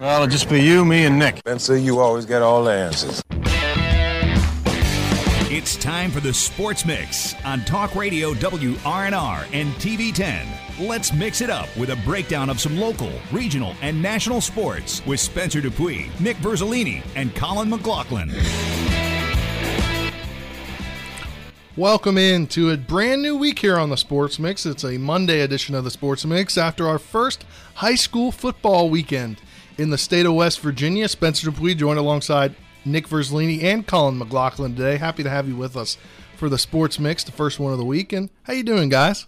Well, it'll just be you, me, and Nick. Spencer, you always get all the answers. It's time for the Sports Mix on Talk Radio WRNR and TV10. Let's mix it up with a breakdown of some local, regional, and national sports with Spencer Dupuis, Nick Verzolini, and Colin McLaughlin. Welcome in to a brand new week here on the Sports Mix. It's a Monday edition of the Sports Mix after our first high school football weekend in the state of West Virginia. Spencer Dupuis joined alongside Nick Verzolini and Colin McLaughlin today. Happy to have you with us for the Sports Mix, the first one of the week. And how you doing, guys?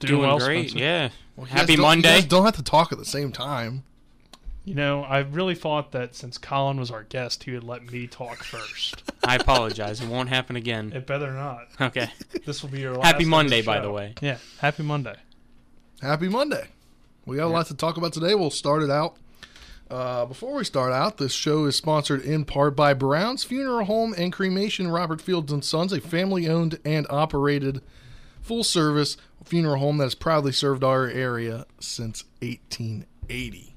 Doing, Doing well, great, Spencer. yeah. You guys Happy don't- Monday. Guys don't have to talk at the same time. You know, I really thought that since Colin was our guest, he would let me talk first. I apologize. It won't happen again. it better not. Okay. This will be your last Happy Monday, by the way. Yeah, happy Monday. Happy Monday. We got a lot to talk about today. We'll start it out. Uh, before we start out, this show is sponsored in part by Brown's Funeral Home and Cremation, Robert Fields and Sons, a family-owned and operated full-service funeral home that has proudly served our area since 1880.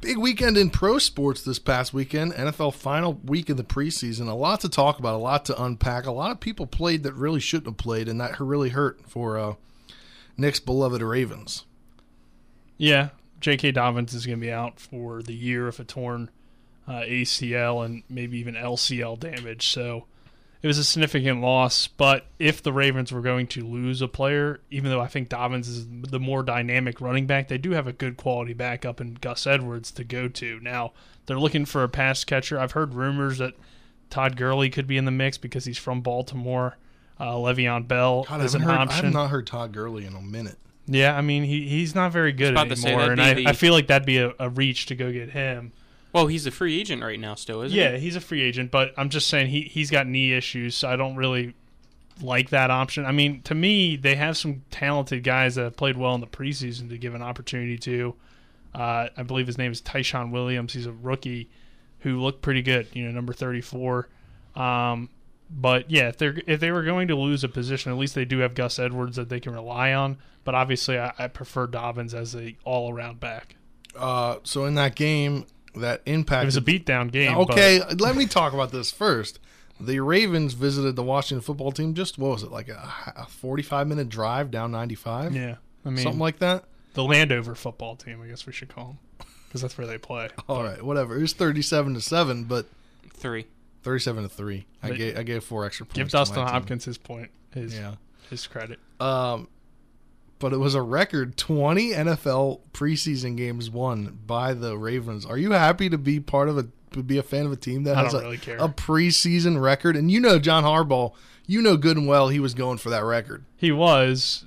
Big weekend in pro sports this past weekend. NFL final week in the preseason. A lot to talk about, a lot to unpack. A lot of people played that really shouldn't have played, and that really hurt for uh, Nick's beloved Ravens. Yeah, J.K. Dobbins is going to be out for the year of a torn uh, ACL and maybe even LCL damage. So it was a significant loss. But if the Ravens were going to lose a player, even though I think Dobbins is the more dynamic running back, they do have a good quality backup in Gus Edwards to go to. Now they're looking for a pass catcher. I've heard rumors that Todd Gurley could be in the mix because he's from Baltimore. Uh, Le'Veon Bell God, is an heard, I have not heard Todd Gurley in a minute. Yeah, I mean he he's not very good about to say, anymore, and I, the- I feel like that'd be a, a reach to go get him. Well, he's a free agent right now, still, isn't Yeah, he? he's a free agent, but I'm just saying he he's got knee issues, so I don't really like that option. I mean, to me, they have some talented guys that have played well in the preseason to give an opportunity to. Uh, I believe his name is Ty'Son Williams. He's a rookie who looked pretty good, you know, number 34. Um, but yeah, if they are if they were going to lose a position, at least they do have Gus Edwards that they can rely on. But obviously, I, I prefer Dobbins as a all around back. Uh, so in that game that impacted It was a beatdown game. but- Okay, let me talk about this first. The Ravens visited the Washington football team. Just what was it like a, a forty-five minute drive down ninety-five? yeah, I mean, something like that. the Landover football team, I guess we should call them, because that's where they play. All right, whatever. It was thirty-seven to seven, but Three. Thirty-seven to three. I gave I gave four extra points. Give Dustin team. Hopkins his point, his Yeah. his credit. Um, but it was a record 20 NFL preseason games won by the Ravens. Are you happy to be part of a to be a fan of a team that I has a, really care. a preseason record? And you know John Harbaugh, you know good and well he was going for that record. He was,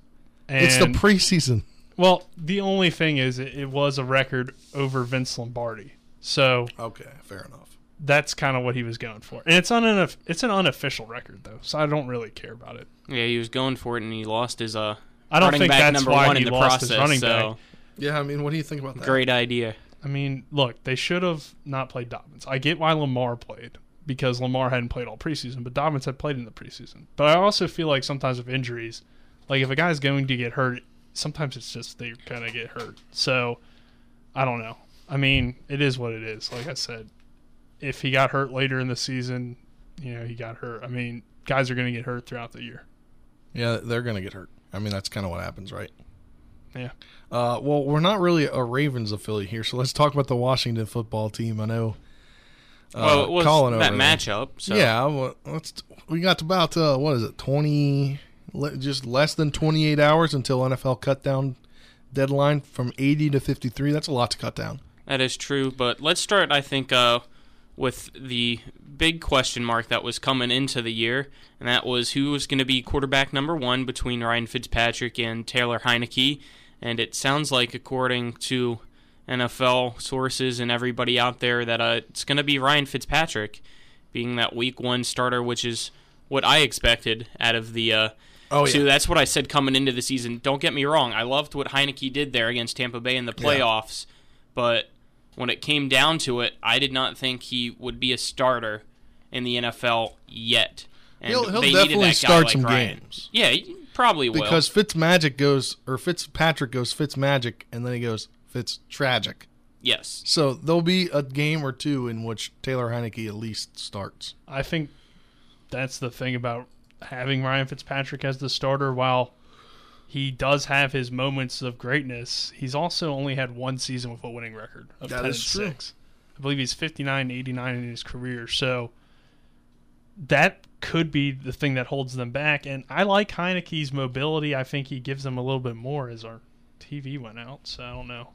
and it's the preseason. well, the only thing is, it, it was a record over Vince Lombardi, so Okay, fair enough. That's kind of what he was going for. And it's on an it's an unofficial record though, so I don't really care about it. Yeah, he was going for it, and he lost his uh, I don't running think back that's number why one he in the lost process. his running so, back. Yeah, I mean, what do you think about that? great idea. I mean, look, they should have not played Dobbins. I get why Lamar played because Lamar hadn't played all preseason, but Dobbins had played in the preseason. But I also feel like sometimes with injuries, like if a guy's going to get hurt, sometimes it's just they kind of get hurt. So I don't know. I mean, it is what it is. Like I said, if he got hurt later in the season, you know, he got hurt. I mean, guys are going to get hurt throughout the year. Yeah, they're going to get hurt. I mean, that's kind of what happens, right? Yeah. Uh, well, we're not really a Ravens affiliate here, so let's talk about the Washington football team. I know. Uh, well, it was Colin that matchup. So. Yeah, well, let's. We got about uh, what is it, twenty? le- Just less than twenty-eight hours until NFL cut down deadline from eighty to fifty-three. That's a lot to cut down. That is true, but let's start. I think uh, with the big question mark that was coming into the year, and that was who was going to be quarterback number one between Ryan Fitzpatrick and Taylor Heinicke. And it sounds like, according to NFL sources and everybody out there, that uh, it's going to be Ryan Fitzpatrick, being that Week One starter, which is what I expected out of the. Uh, Oh, so yeah. that's what I said coming into the season. Don't get me wrong. I loved what Heinicke did there against Tampa Bay in the playoffs, but when it came down to it, I did not think he would be a starter in the NFL yet. And He'll- he'll they definitely that guy start like some Ryan. games. Yeah, he probably will. Because Fitzmagic goes or Fitzpatrick goes Fitzmagic, and then he goes Fitz tragic. Yes. So there'll be a game or two in which Taylor Heinicke at least starts. I think that's the thing about having Ryan Fitzpatrick as the starter. While he does have his moments of greatness, he's also only had one season with a winning record of That 10 is and true. 6. I believe he's 59 89 in his career. So that could be the thing that holds them back. And I like Heinicke's mobility. I think he gives them a little bit more as our TV went out. So I don't know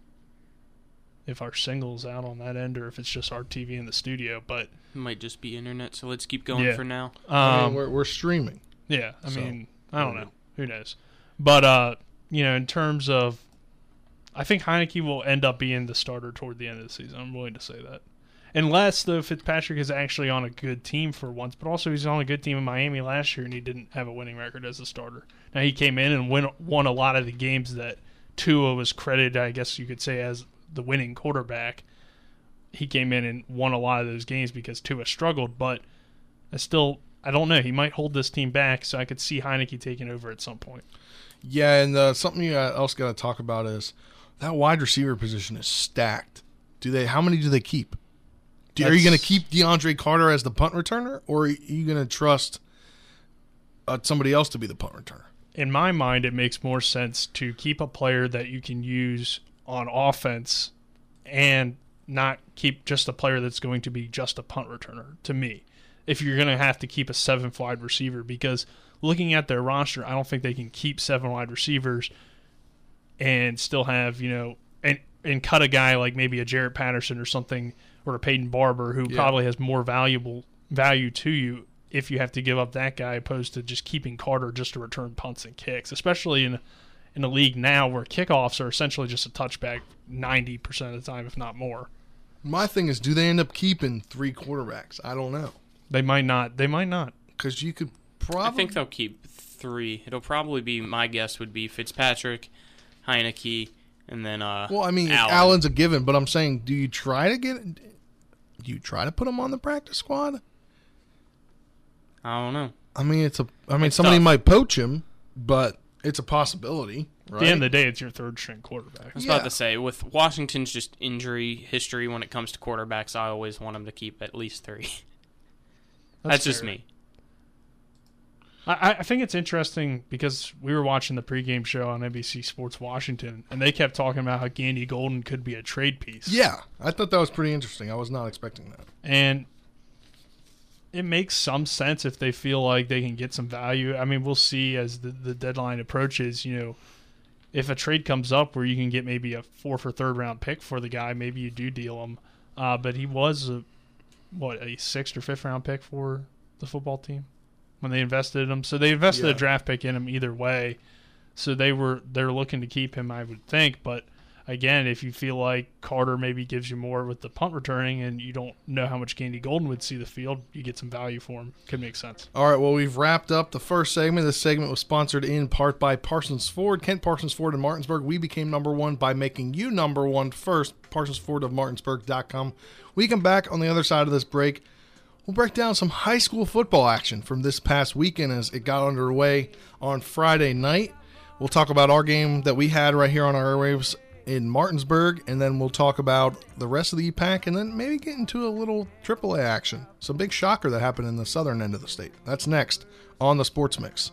if our single's out on that end or if it's just our TV in the studio. But It might just be internet, so let's keep going Yeah. for now. I um, mean, we're, we're streaming. Yeah, I So, mean, I don't know. Who knows? But uh, you know, in terms of, I think Heinicke will end up being the starter toward the end of the season. I'm willing to say that, unless though Fitzpatrick is actually on a good team for once. But also, he's on a good team in Miami last year, and he didn't have a winning record as a starter. Now he came in and win, won a lot of the games that Tua was credited, I guess you could say, as the winning quarterback. He came in and won a lot of those games because Tua struggled, but I still I don't know. He might hold this team back, so I could see Heinicke taking over at some point. Yeah, and uh, something you else got to talk about is that wide receiver position is stacked. Do they? How many do they keep? Do, are you going to keep DeAndre Carter as the punt returner, or are you going to trust uh, somebody else to be the punt returner? In my mind, it makes more sense to keep a player that you can use on offense and not keep just a player that's going to be just a punt returner. To me, if you're going to have to keep a seven wide receiver, because looking at their roster, I don't think they can keep seven wide receivers and still have you know and and cut a guy like maybe a Jaret Patterson or something or a Peyton Barber who Yeah. probably has more valuable value to you if you have to give up that guy opposed to just keeping Carter just to return punts and kicks, especially in in a league now where kickoffs are essentially just a touchback ninety percent of the time, if not more. My thing is, do they end up keeping three quarterbacks? I don't know They might not. They might not. because you could probably. I think they'll keep three. It'll probably be my guess would be Fitzpatrick, Heinicke, and then uh. well, I mean, Allen. Allen's a given, but I'm saying, do you try to get? Do you try to put him on the practice squad? I don't know. I mean, it's a. I mean, It's somebody tough. might poach him, but it's a possibility, At the end of the day, it's your third string quarterback. I was Yeah. about to say with Washington's just injury history when it comes to quarterbacks, I always want them to keep at least three. That's, just me. I, I think it's interesting because we were watching the pregame show on NBC Sports Washington, and they kept talking about how Gandy Golden could be a trade piece. yeah, I thought that was pretty interesting. I was not expecting that. and it makes some sense if they feel like they can get some value. I mean, we'll see as the, the deadline approaches. You know, if a trade comes up where you can get maybe a fourth or third round pick for the guy, maybe you do deal him. Uh, but he was a what a sixth or fifth round pick for the football team when they invested in him. So they invested Yeah. a draft pick in him either way. So they were they're looking to keep him, I would think. But again, if you feel like Carter maybe gives you more with the punt returning, and you don't know how much Gandy Golden would see the field, you get some value for him. Could make sense. All right, well, we've wrapped up the first segment. This segment was sponsored in part by Parsons Ford. Kent Parsons Ford in Martinsburg. We became number one by making you number one first. Parsons Ford of Martinsburg.com. We come back on the other side of this break. We'll break down some high school football action from this past weekend as it got underway on Friday night. We'll talk about our game that we had right here on our airwaves in Martinsburg, and then we'll talk about the rest of the EPAC, and then maybe get into a little AAA action. Some big shocker that happened in the southern end of the state. That's next on the Sports Mix.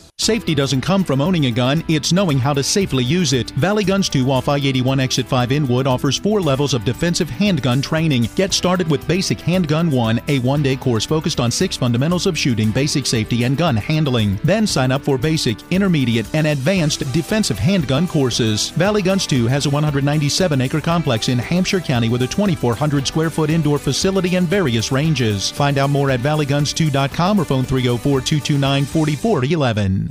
Safety doesn't come from owning a gun, it's knowing how to safely use it. Valley Guns 2 off I 81 Exit 5 Inwood offers four levels of defensive handgun training. Get started with Basic Handgun 1, a one day course focused on six fundamentals of shooting, basic safety, and gun handling. Then sign up for basic, intermediate, and advanced defensive handgun courses. Valley Guns 2 has a 197 acre complex in Hampshire County with a 2,400 square foot indoor facility and various ranges. Find out more at valleyguns2.com or phone 304 229 4411.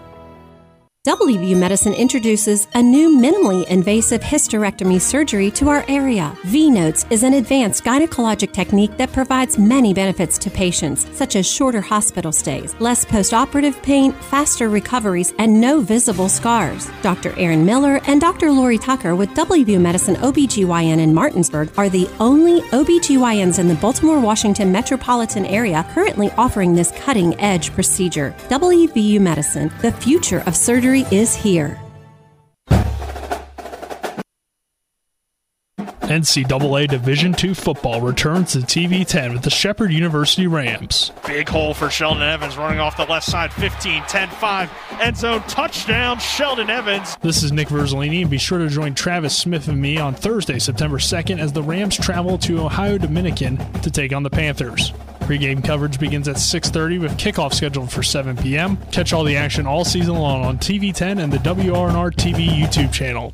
WVU Medicine introduces a new minimally invasive hysterectomy surgery to our area. vNOTES is an advanced gynecologic technique that provides many benefits to patients, such as shorter hospital stays, less postoperative pain, faster recoveries, and no visible scars. Dr. Aaron Miller and Dr. Lori Tucker with WVU Medicine OBGYN in Martinsburg are the only OBGYNs in the Baltimore, Washington metropolitan area currently offering this cutting-edge procedure. WVU Medicine, the future of surgery is here. NCAA Division II football returns to TV 10 with the Shepherd University Rams. Big hole for Sheldon Evans running off the left side 15 10 5. End zone touchdown, Sheldon Evans. This is Nick Verzolini, and be sure to join Travis Smith and me on Thursday, September 2nd, as the Rams travel to Ohio Dominican to take on the Panthers. Pre-game coverage begins at 6:30 with kickoff scheduled for 7 p.m. Catch all the action all season long on TV10 and the WRNR TV YouTube channel.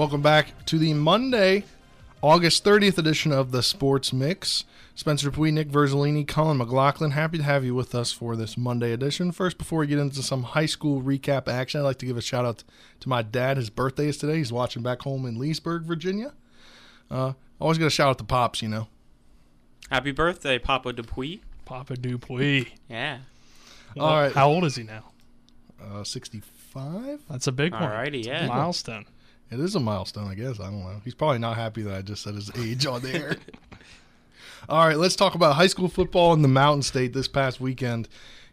Welcome back to the Monday, August 30th edition of the Sports Mix. Spencer Dupuy, Nick Verzolini, Colin McLaughlin. Happy to have you with us for this Monday edition. First, before we get into some high school recap action, I'd like to give a shout out to my dad. His birthday is today. He's watching back home in Leesburg, Virginia. Uh, always got to shout out to Pops, you know. Happy birthday, Papa Dupuy. Papa Dupuy. Yeah. All right. How old is he now? Uh, 65? That's a big one. Alrighty, yeah. Milestone. It is a milestone, I guess. I don't know. He's probably not happy that I just said his age on there. All right, let's talk about high school football in the Mountain State this past weekend.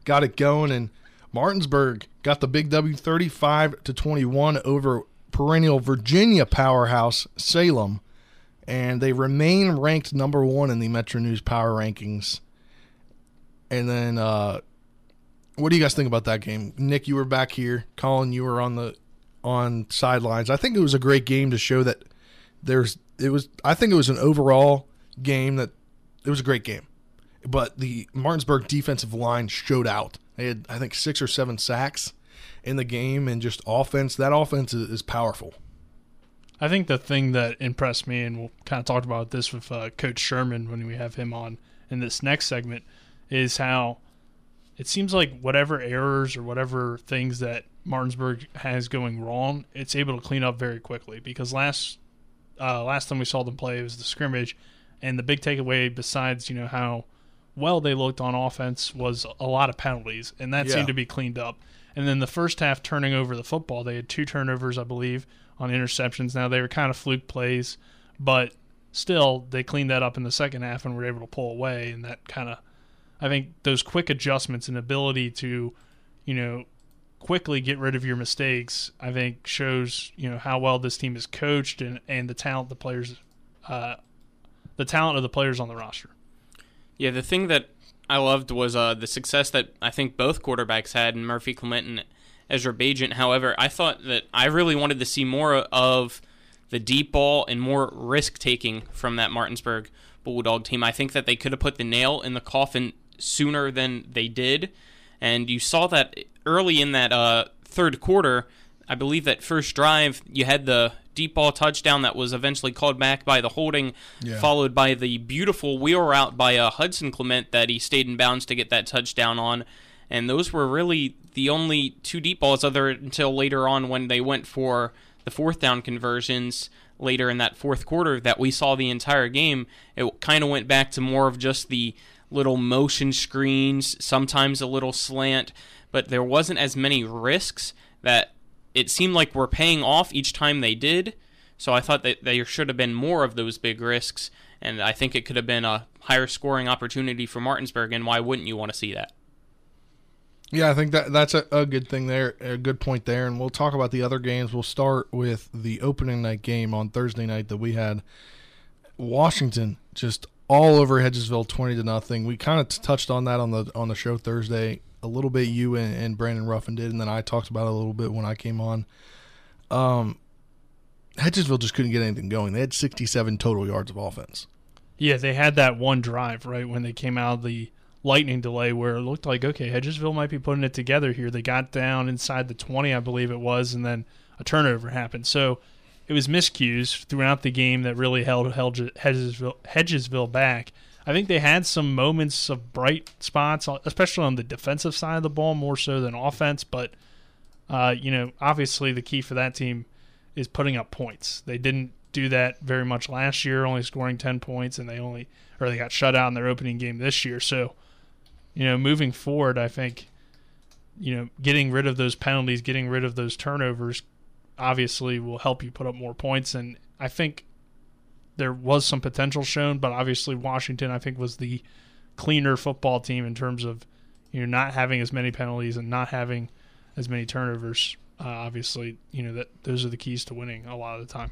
Got it going, and Martinsburg got the big W 35 to 21 over perennial Virginia powerhouse Salem, and they remain ranked number one in the Metro News Power Rankings. And then, uh, what do you guys think about that game? Nick, you were back here. Colin, you were on the on sidelines. I think it was a great game to show that there's it was I think it was an overall game that it was a great game. But the Martinsburg defensive line showed out. They had I think 6 or 7 sacks in the game and just offense. That offense is, powerful. I think the thing that impressed me, and we'll kind of talk about this with uh, Coach Sherman when we have him on in this next segment, is how it seems like whatever errors or whatever things that Martinsburg has going wrong, it's able to clean up very quickly. Because last uh, last time we saw them play, it was the scrimmage, and the big takeaway, besides you know how well they looked on offense, was a lot of penalties, and that Yeah. seemed to be cleaned up. And then the first half, turning over the football, they had two turnovers, I believe, on interceptions. Now they were kind of fluke plays, but still they cleaned that up in the second half and were able to pull away, and that kind of I think those quick adjustments and ability to, you know, quickly get rid of your mistakes, I think shows, you know, how well this team is coached and, and the talent the players uh, the talent of the players on the roster. Yeah, the thing that I loved was uh, the success that I think both quarterbacks had in Murphy Clement and Ezra Bajent. However, I thought that I really wanted to see more of the deep ball and more risk taking from that Martinsburg Bulldog team. I think that they could have put the nail in the coffin sooner than they did. And you saw that early in that uh, third quarter. I believe that first drive, you had the deep ball touchdown that was eventually called back by the holding, Yeah. followed by the beautiful wheel route by uh, Hudson Clement that he stayed in bounds to get that touchdown on. And those were really the only two deep balls, other until later on when they went for the fourth down conversions later in that fourth quarter that we saw the entire game. It kind of went back to more of just the little motion screens, sometimes a little slant, but there wasn't as many risks that it seemed like we're paying off each time they did. So I thought that there should have been more of those big risks, and I think it could have been a higher scoring opportunity for Martinsburg. And why wouldn't you want to see that? Yeah, I think that that's a, a good thing there, a good point there, and we'll talk about the other games. We'll start with the opening night game on Thursday night that we had. Washington just all over Hedgesville, twenty to nothing. We kind of touched on that on the on the show Thursday a little bit. You and, and Brandon Ruffin did, and then I talked about it a little bit when I came on. Um, Hedgesville just couldn't get anything going. They had sixty-seven total yards of offense. Yeah, they had that one drive right when they came out of the lightning delay where it looked like okay, Hedgesville might be putting it together here. They got down inside the 20, I believe it was, and then a turnover happened. So it was miscues throughout the game that really held, Hedgesville, Hedgesville back. I think they had some moments of bright spots, especially on the defensive side of the ball, more so than offense. But uh, you know, obviously the key for that team is putting up points. They didn't do that very much last year, only scoring ten points, and they only or they got shut out in their opening game this year. So you know, moving forward, I think, you know, getting rid of those penalties, getting rid of those turnovers, obviously will help you put up more points. And I think there was some potential shown, but obviously Washington, I think, was the cleaner football team in terms of you know not having as many penalties and not having as many turnovers. Uh, obviously, you know that those are the keys to winning a lot of the time.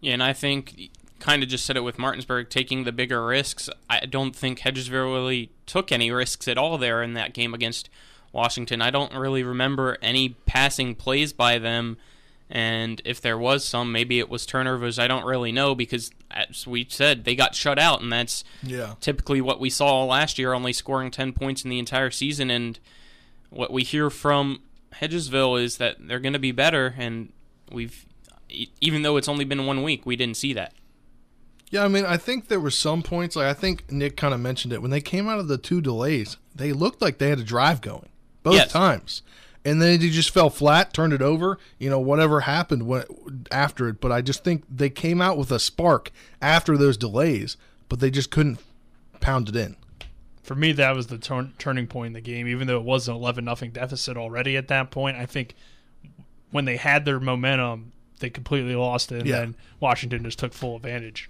Yeah, and I think kind of just said it with Martinsburg taking the bigger risks. I don't think Hedgesville really took any risks at all there in that game against Washington. I don't really remember any passing plays by them, and if there was some, maybe it was turnovers. I don't really know because, as we said, they got shut out, and that's yeah. typically what we saw last year, only scoring 10 points in the entire season. And what we hear from Hedgesville is that they're going to be better, and we've even though it's only been one week, we didn't see that. Yeah, I mean, I think there were some points. Like I think Nick kind of mentioned it when they came out of the two delays. They looked like they had a drive going both Yes. times, and then they just fell flat, turned it over. You know, whatever happened when, after it. But I just think they came out with a spark after those delays, but they just couldn't pound it in. For me, that was the turn- turning point in the game. Even though it was an eleven nothing deficit already at that point, I think when they had their momentum, they completely lost it, and Yeah. then Washington just took full advantage.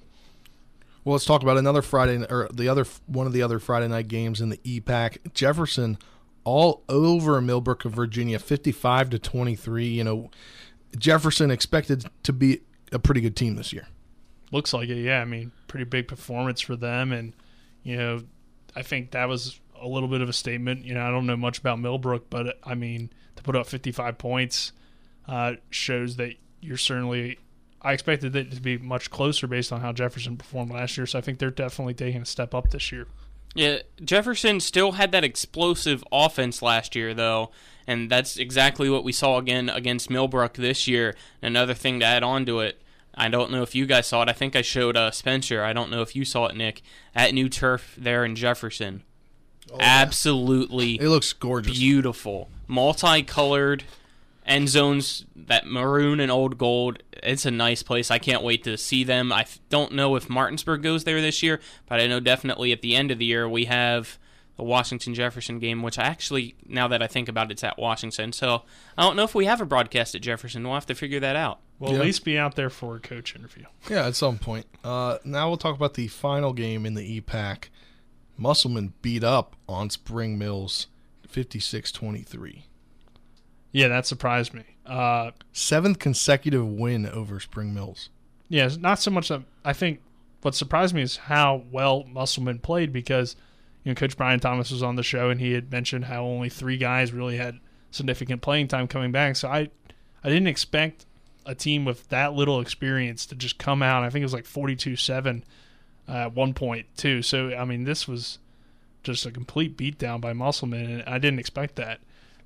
Well, let's talk about another Friday or the other one of the other Friday night games in the EPAC. Jefferson all over Millbrook of Virginia, fifty-five to twenty-three. You know, Jefferson expected to be a pretty good team this year. Looks like it, yeah. I mean, pretty big performance for them, and you know, I think that was a little bit of a statement. You know, I don't know much about Millbrook, but I mean, to put up 55 points uh, shows that you're certainly. I expected it to be much closer based on how Jefferson performed last year, so I think they're definitely taking a step up this year. Yeah, Jefferson still had that explosive offense last year, though, and that's exactly what we saw again against Millbrook this year. Another thing to add on to it, I don't know if you guys saw it. I think I showed uh, Spencer. I don't know if you saw it, Nick, at New Turf there in Jefferson. Absolutely, It looks gorgeous. beautiful, multicolored end zones. That maroon and old gold. It's a nice place. I can't wait to see them. i don't know if Martinsburg goes there this year, but I know definitely at the end of the year we have the Washington Jefferson game, which I actually, now that I think about it, it's at Washington. So I don't know if we have a broadcast at Jefferson. We'll have to figure that out. Well, Yeah. at least be out there for a coach interview. Yeah, at some point. Uh, now we'll talk about the final game in the EPAC. Musselman beat up on Spring Mills 56 23. Yeah, that surprised me. Uh, Seventh consecutive win over Spring Mills. Yeah, it's not so much that I think what surprised me is how well Musselman played because you know Coach Brian Thomas was on the show and he had mentioned how only three guys really had significant playing time coming back. So I I didn't expect a team with that little experience to just come out. I think it was like forty two seven at one point too. So I mean this was just a complete beatdown by Musselman and I didn't expect that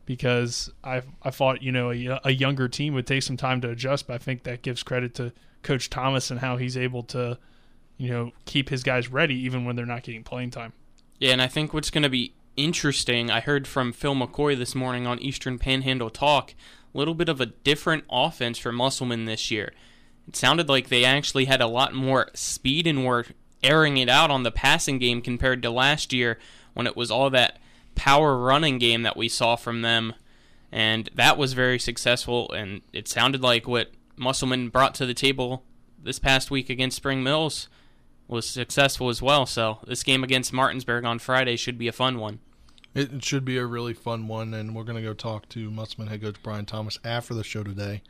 because I I thought you know a, a younger team would take some time to adjust, but I think that gives credit to Coach Thomas and how he's able to you know keep his guys ready even when they're not getting playing time. Yeah, and I think what's going to be interesting, I heard from Phil McCoy this morning on Eastern Panhandle Talk, a little bit of a different offense for Musselman this year. It sounded like they actually had a lot more speed and were airing it out on the passing game compared to last year when it was all that power running game that we saw from them. and that was very successful. And it sounded like what Musselman brought to the table this past week against Spring Mills was successful as well. So this game against Martinsburg on Friday should be a fun one. It should be a really fun one, and we're going to go talk to Musselman head coach Brian Thomas after the show today,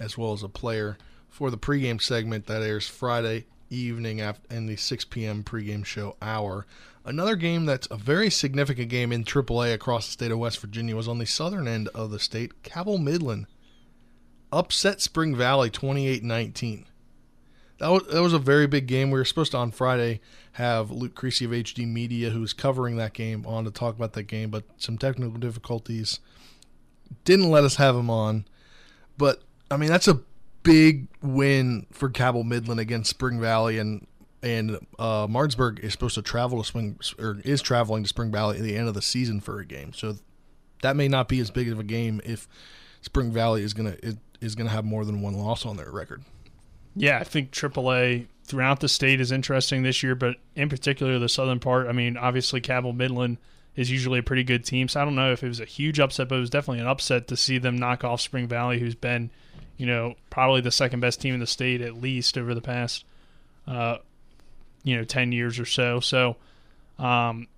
as well as a player for the pregame segment that airs Friday evening after, in the 6 p.m. pregame show hour. Another game that's a very significant game in AAA across the state of West Virginia was on the southern end of the state. Cabell Midland upset Spring Valley 28 19 that was, that was a very big game. We were supposed to on Friday have Luke Creasy of HD Media, who's covering that game, on to talk about that game, but some technical difficulties didn't let us have him on. But I mean, that's a big win for Cabell Midland against Spring Valley, and and uh, Martinsburg is supposed to travel to Spring or is traveling to Spring Valley at the end of the season for a game. So that may not be as big of a game if Spring Valley is gonna is gonna have more than one loss on their record. Yeah, I think AAA throughout the state is interesting this year, but in particular the southern part. I mean, obviously Cabell Midland is usually a pretty good team, so I don't know if it was a huge upset, but it was definitely an upset to see them knock off Spring Valley, who's been, you know, probably the second best team in the state at least over the past, uh, you know, ten years or so. So, um,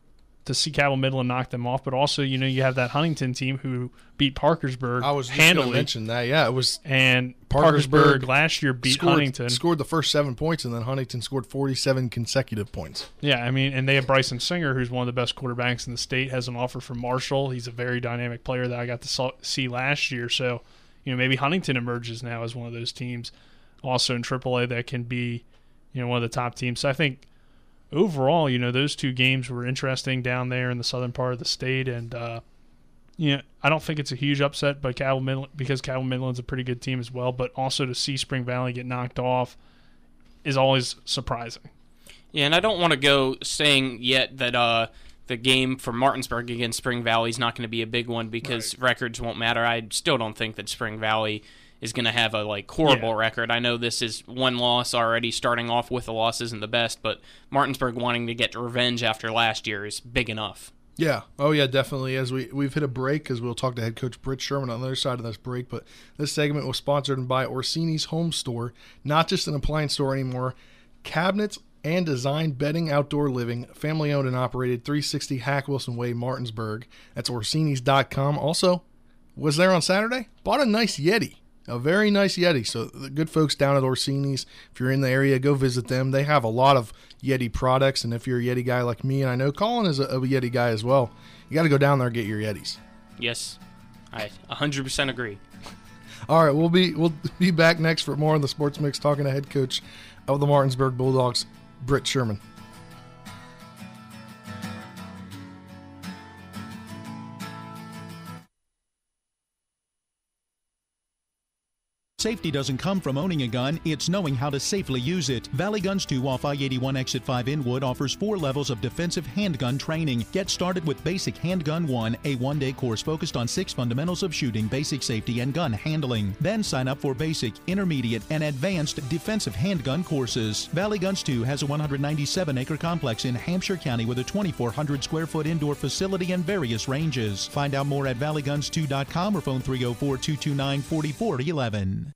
to see Cabell Midland knock them off, but also you know you have that Huntington team who beat Parkersburg. I was handily. mention that. Yeah, it was and Parkersburg, Parkersburg last year beat scored, Huntington. Scored the first seven points, and then Huntington scored forty-seven consecutive points. Yeah, I mean, and they have Bryson Singer, who's one of the best quarterbacks in the state, has an offer from Marshall. He's a very dynamic player that I got to see last year. So, you know, maybe Huntington emerges now as one of those teams, also in AAA that can be, you know, one of the top teams. So I think overall, you know, those two games were interesting down there in the southern part of the state, and uh, you know, I don't think it's a huge upset, but Midland because Cabell Midland's a pretty good team as well. But also to see Spring Valley get knocked off is always surprising. Yeah, and I don't want to go saying yet that uh, the game for Martinsburg against Spring Valley is not going to be a big one because right. records won't matter. I still don't think that Spring Valley is going to have a like horrible yeah. record. I know this is one loss already. Starting off with a loss isn't the best, but Martinsburg wanting to get revenge after last year is big enough. Yeah. Oh, yeah, definitely. As we we've hit a break, because we'll talk to head coach Britt Sherman on the other side of this break. But this segment was sponsored by Orsini's Home Store, not just an appliance store anymore. Cabinets and design bedding, outdoor living, family owned and operated, 360 Hack Wilson Way, Martinsburg. That's Orsini's.com. Also, was there on Saturday? Bought a nice Yeti a very nice Yeti. So the good folks down at Orsini's, if you're in the area, go visit them. They have a lot of Yeti products, and if you're a Yeti guy like me, and I know Colin is a, a Yeti guy as well, you got to go down there and get your Yetis. Yes, I 100% agree. All right, we'll be we'll be back next for more on the Sports Mix, talking to head coach of the Martinsburg Bulldogs, Britt Sherman. Safety doesn't come from owning a gun, it's knowing how to safely use it. Valley Guns 2 off I 81 Exit 5 Inwood offers four levels of defensive handgun training. Get started with Basic Handgun 1, a one day course focused on six fundamentals of shooting, basic safety, and gun handling. Then sign up for basic, intermediate, and advanced defensive handgun courses. Valley Guns 2 has a 197 acre complex in Hampshire County with a 2,400 square foot indoor facility and various ranges. Find out more at valleyguns2.com or phone 304 229 4411.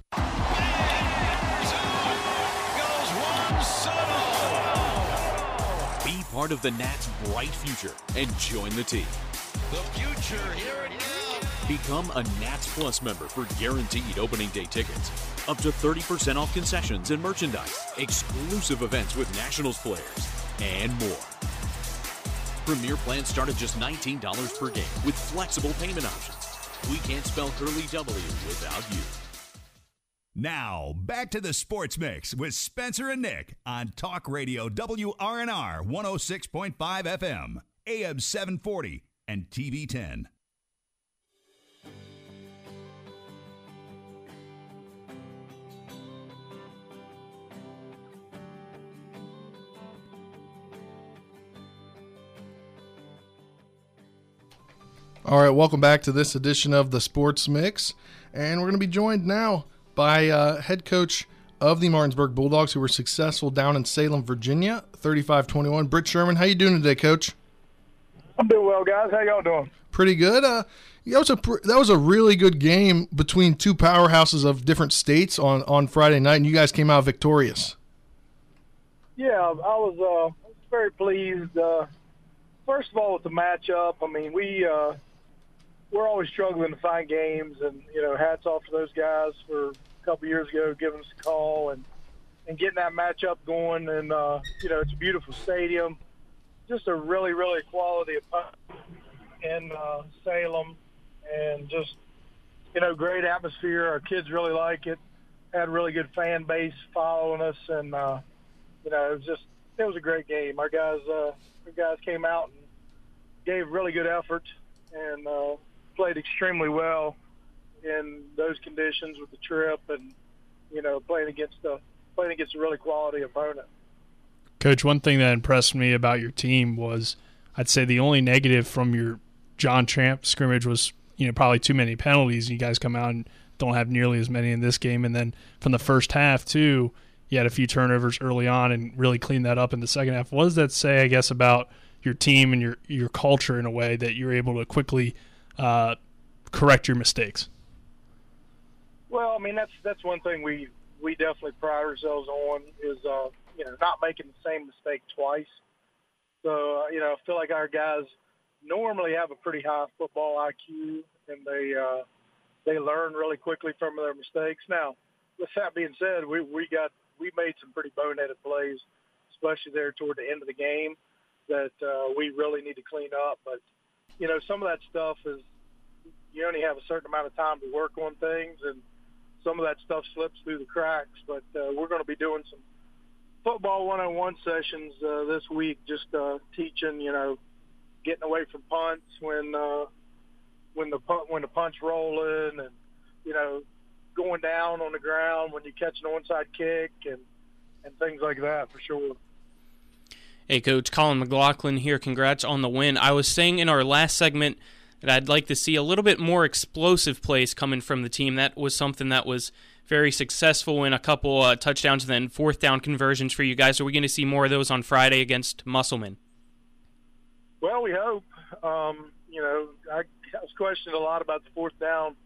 Be part of the Nats' bright future and join the team. The future, here it is. Become a Nats Plus member for guaranteed opening day tickets. Up to 30% off concessions and merchandise, exclusive events with Nationals players, and more. Premier plans start at just $19 per game with flexible payment options. We can't spell Curly W without you. Now, back to the Sports Mix with Spencer and Nick on Talk Radio WRNR 106.5 FM, AM 740, and TV 10. All right, welcome back to this edition of the Sports Mix. And we're going to be joined now by uh, head coach of the Martinsburg Bulldogs, who were successful down in Salem, Virginia, 35-21. Britt Sherman, how you doing today, Coach? I'm doing well, guys. How y'all doing? Pretty good. Uh, that was a that was a really good game between two powerhouses of different states on on Friday night, and you guys came out victorious. Yeah, I was uh, very pleased. Uh, first of all, with the matchup. I mean, we uh, we're always struggling to find games, and you know, hats off to those guys for a couple years ago giving us a call and and getting that matchup going. And uh, you know, it's a beautiful stadium, just a really really quality opponent in uh, Salem, and just you know, great atmosphere. Our kids really like it. Had a really good fan base following us, and uh, you know, it was just it was a great game. Our guys, uh, our guys came out and gave really good effort and uh, played extremely well in those conditions with the trip, and you know, playing against a playing against a really quality opponent. Coach, one thing that impressed me about your team was, I'd say the only negative from your John Champ scrimmage was, you know, probably too many penalties. You guys come out and don't have nearly as many in this game, and then from the first half too, you had a few turnovers early on and really cleaned that up in the second half. What does that say, I guess, about your team and your your culture in a way that you're able to quickly uh, correct your mistakes? Well, I mean that's that's one thing we we definitely pride ourselves on is uh, you know not making the same mistake twice. So uh, you know I feel like our guys normally have a pretty high football IQ and they uh, they learn really quickly from their mistakes. Now, with that being said, we we got we made some pretty boneheaded plays, especially there toward the end of the game that uh, we really need to clean up. But you know, some of that stuff is you only have a certain amount of time to work on things, and some of that stuff slips through the cracks. But uh, we're going to be doing some football one-on-one sessions uh, this week, just uh, teaching, you know, getting away from punts when uh, when the punt when the punch rolling, and you know, going down on the ground when you catch an onside kick, and and things like that for sure. Hey, Coach Colin McLaughlin here. Congrats on the win. I was saying in our last segment that I'd like to see a little bit more explosive plays coming from the team. That was something that was very successful in a couple uh, touchdowns and then fourth down conversions for you guys. Are we going to see more of those on Friday against Musselman? Well, we hope. Um, you know, I, I was questioned a lot about the fourth down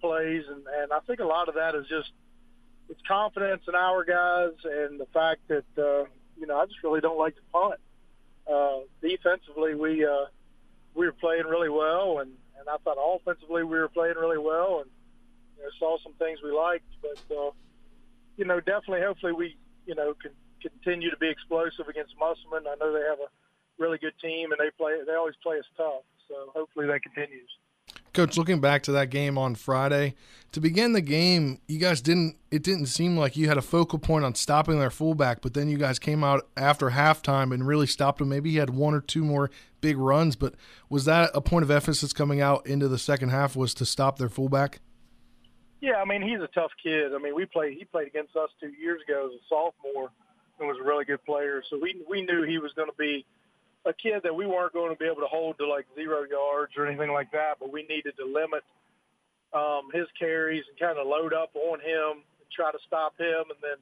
plays, and, and I think a lot of that is just it's confidence in our guys and the fact that uh, you know, I just really don't like to punt. Uh, defensively, we uh, we were playing really well, and and I thought offensively we were playing really well, and you know, saw some things we liked. But uh, you know, definitely, hopefully, we you know can continue to be explosive against Musselman. I know they have a really good team, and they play they always play us tough. So hopefully that continues. Coach, looking back to that game on Friday, to begin the game, you guys didn't. It didn't seem like you had a focal point on stopping their fullback, but then you guys came out after halftime and really stopped him. Maybe he had one or two more big runs, but was that a point of emphasis coming out into the second half? Was to stop their fullback? Yeah, I mean he's a tough kid. I mean we played. He played against us two years ago as a sophomore and was a really good player. So we we knew he was going to be a kid that we weren't going to be able to hold to like zero yards or anything like that, but we needed to limit um, his carries and kind of load up on him and try to stop him and then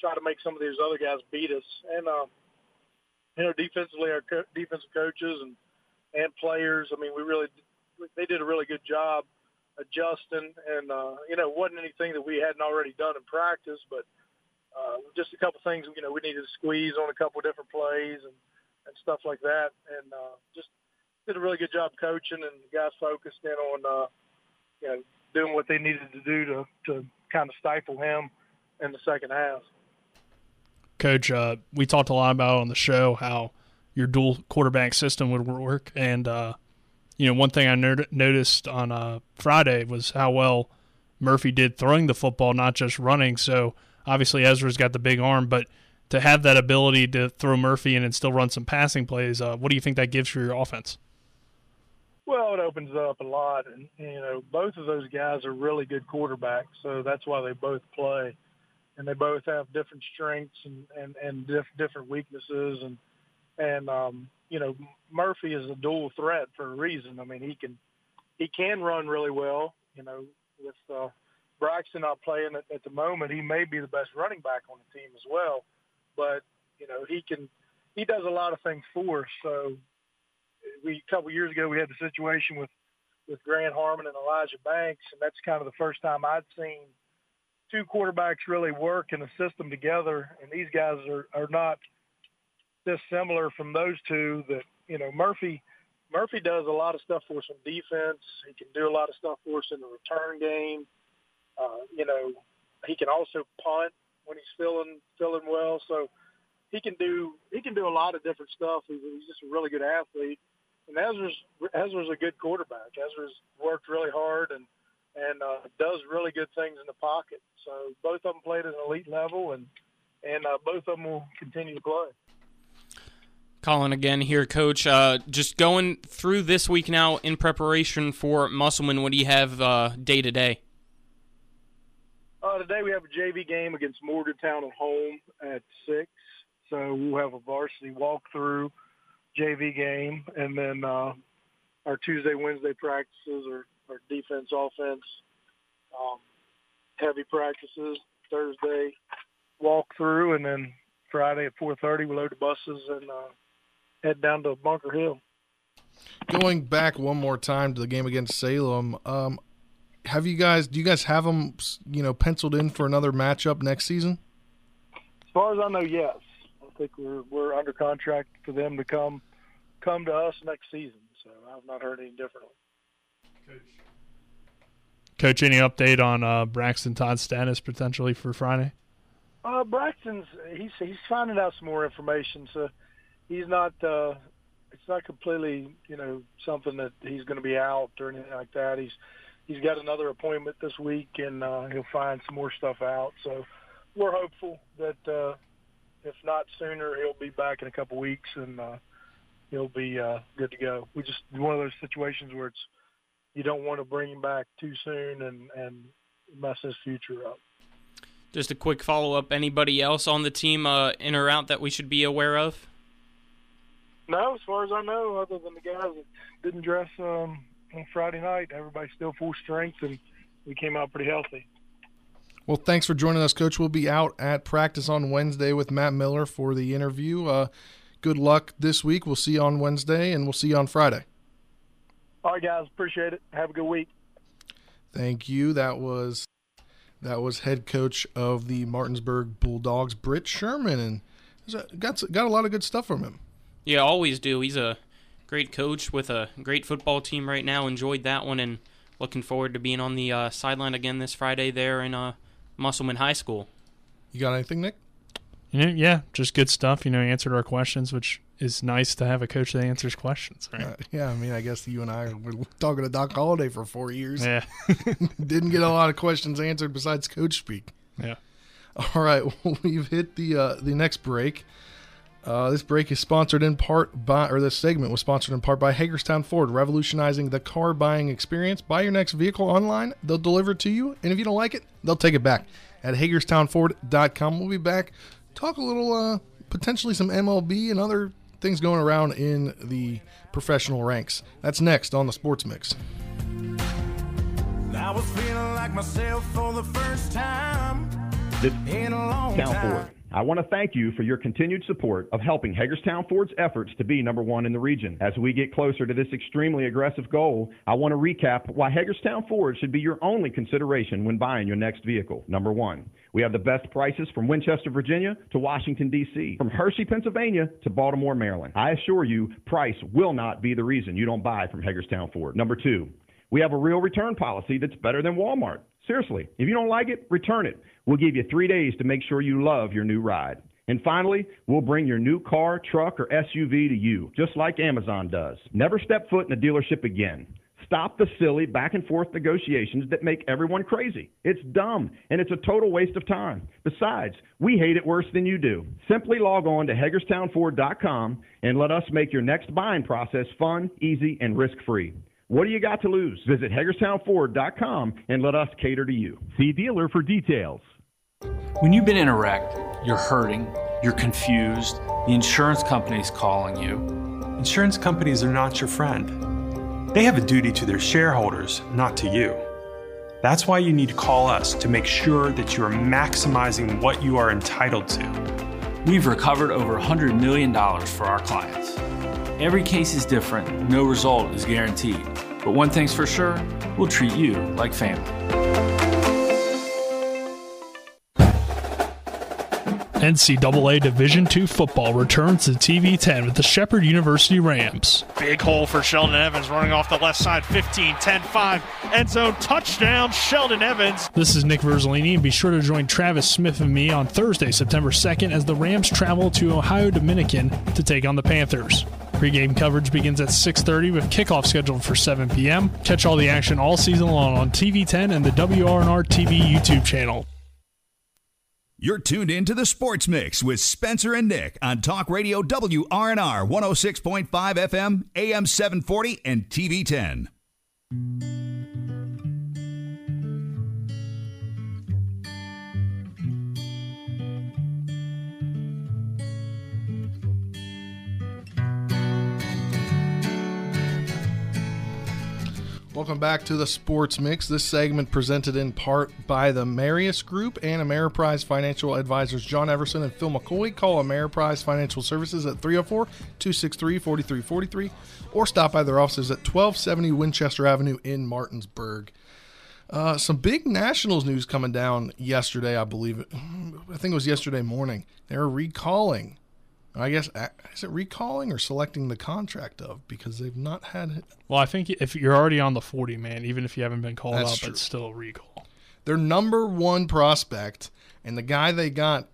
try to make some of these other guys beat us. And, um, you know, defensively, our co- defensive coaches and, and players, I mean, we really, they did a really good job adjusting and, uh, you know, it wasn't anything that we hadn't already done in practice, but uh, just a couple things, you know, we needed to squeeze on a couple different plays and, and stuff like that. And uh, just did a really good job coaching, and the guys focused in on uh, you know doing what they needed to do to to kind of stifle him in the second half. Coach, uh, we talked a lot about on the show how your dual quarterback system would work, and uh, you know one thing I noticed on uh, Friday was how well Murphy did throwing the football, not just running. So obviously Ezra's got the big arm, but to have that ability to throw Murphy in and still run some passing plays, uh, what do you think that gives for your offense? Well, it opens up a lot, and you know both of those guys are really good quarterbacks, so that's why they both play, and they both have different strengths and and and diff- different weaknesses, and and um, you know Murphy is a dual threat for a reason. I mean, he can he can run really well. You know, with uh, Braxton not playing at, at the moment, he may be the best running back on the team as well. But you know, he can he does a lot of things for us. So we a couple years ago we had the situation with with Grant Harmon and Elijah Banks, and that's kind of the first time I'd seen two quarterbacks really work in a system together. And these guys are are not dissimilar from those two. That you know Murphy. Murphy does a lot of stuff for us on defense. He can do a lot of stuff for us in the return game. Uh, you know, he can also punt when he's feeling feeling well. So he can do he can do a lot of different stuff. He's, he's just a really good athlete. And Ezra's Ezra's a good quarterback. Ezra's worked really hard and and uh, does really good things in the pocket. So both of them played at an elite level, and and uh, both of them will continue to play. Colin again here, Coach. Uh, just going through this week now in preparation for Musselman. What do you have day to day? Uh, today we have a JV game against Morgantown at home at six. So we'll have a varsity walkthrough JV game, and then uh, our Tuesday, Wednesday practices are, defense, offense, um, heavy practices. Thursday walkthrough, and then Friday at 4:30 we load the buses and uh, head down to Bunker Hill. Going back one more time to the game against Salem, um, have you guys? Do you guys have them, you know, penciled in for another matchup next season? As far as I know, yes. I think we're we're under contract for them to come come to us next season. So I've not heard any differently. Coach, Coach, any update on uh, Braxton Todd's status potentially for Friday? Uh, Braxton's he's he's finding out some more information. So he's not uh, it's not completely you know something that he's going to be out or anything like that. He's he's got another appointment this week, and uh, he'll find some more stuff out. So we're hopeful that uh, if not sooner, he'll be back in a couple weeks, and uh, he'll be uh, good to go. We just one of those situations where it's you don't want to bring him back too soon and and mess his future up. Just a quick follow up. Anybody else on the team uh, in or out that we should be aware of? No, as far as I know, other than the guys that didn't dress um, on Friday night, everybody's still full strength, and we came out pretty healthy. Well, thanks for joining us, Coach. We'll be out at practice on Wednesday with Matt Miller for the interview. Uh, good luck this week. We'll see you on Wednesday, and we'll see you on Friday. All right, guys. Appreciate it. Have a good week. Thank you. That was that was head coach of the Martinsburg Bulldogs, Britt Sherman, and got got a lot of good stuff from him. Yeah, always do. He's a great coach with a great football team right now. Enjoyed that one, and looking forward to being on the uh, sideline again this Friday there in uh, Musselman High School. You got anything, Nick? Yeah, yeah, just good stuff. You know, answered our questions, which is nice to have a coach that answers questions, right? Uh, yeah, I mean, I guess you and I were talking to Doc Holliday for four years. Yeah, didn't get a lot of questions answered besides coach speak. Yeah. All right, well, we've hit the uh, the next break. Uh, this break is sponsored in part by, or this segment was sponsored in part by Hagerstown Ford, revolutionizing the car buying experience. Buy your next vehicle online, they'll deliver it to you, and if you don't like it, they'll take it back at HagerstownFord.com. We'll be back, talk a little, uh, potentially some MLB and other things going around in the professional ranks. That's next on the Sports Mix. I was feeling like myself for the first time in a long time. Ford. I want to thank you for your continued support of helping Hagerstown Ford's efforts to be number one in the region. As we get closer to this extremely aggressive goal, I want to recap why Hagerstown Ford should be your only consideration when buying your next vehicle. Number one, we have the best prices from Winchester, Virginia to Washington, D.C., from Hershey, Pennsylvania to Baltimore, Maryland. I assure you, price will not be the reason you don't buy from Hagerstown Ford. Number two, we have a real return policy that's better than Walmart. Seriously, if you don't like it, return it. We'll give you three days to make sure you love your new ride. And finally, we'll bring your new car, truck, or SUV to you, just like Amazon does. Never step foot in a dealership again. Stop the silly back and forth negotiations that make everyone crazy. It's dumb and it's a total waste of time. Besides, we hate it worse than you do. Simply log on to HagerstownFord.com and let us make your next buying process fun, easy, and risk free. What do you got to lose? Visit HagerstownFord.com and let us cater to you. See dealer for details. When you've been in a wreck, you're hurting, you're confused, the insurance company's calling you. Insurance companies are not your friend. They have a duty to their shareholders, not to you. That's why you need to call us to make sure that you are maximizing what you are entitled to. We've recovered over $100 million for our clients. Every case is different, no result is guaranteed. But one thing's for sure, we'll treat you like family. NCAA Division II football returns to TV 10 with the Shepherd University Rams. Big hole for Sheldon Evans running off the left side 15 10 5. End zone touchdown, Sheldon Evans. This is Nick Verzolini, and be sure to join Travis Smith and me on Thursday, September 2nd, as the Rams travel to Ohio Dominican to take on the Panthers. Pre-game coverage begins at 6:30 with kickoff scheduled for 7 p.m. Catch all the action all season long on TV10 and the WRNR TV YouTube channel. You're tuned in to the Sports Mix with Spencer and Nick on Talk Radio WRNR 106.5 FM, AM 740, and TV10. Welcome back to the Sports Mix. This segment presented in part by the Marius Group and Ameriprise Financial Advisors John Everson and Phil McCoy. Call Ameriprise Financial Services at 304 263 4343 or stop by their offices at 1270 Winchester Avenue in Martinsburg. Uh, some big Nationals news coming down yesterday, I believe. I think it was yesterday morning. They're recalling I guess is it recalling or selecting the contract of because they've not had. Well, I think if you're already on the 40 man, even if you haven't been called That's up, true. it's still a recall. Their number one prospect and the guy they got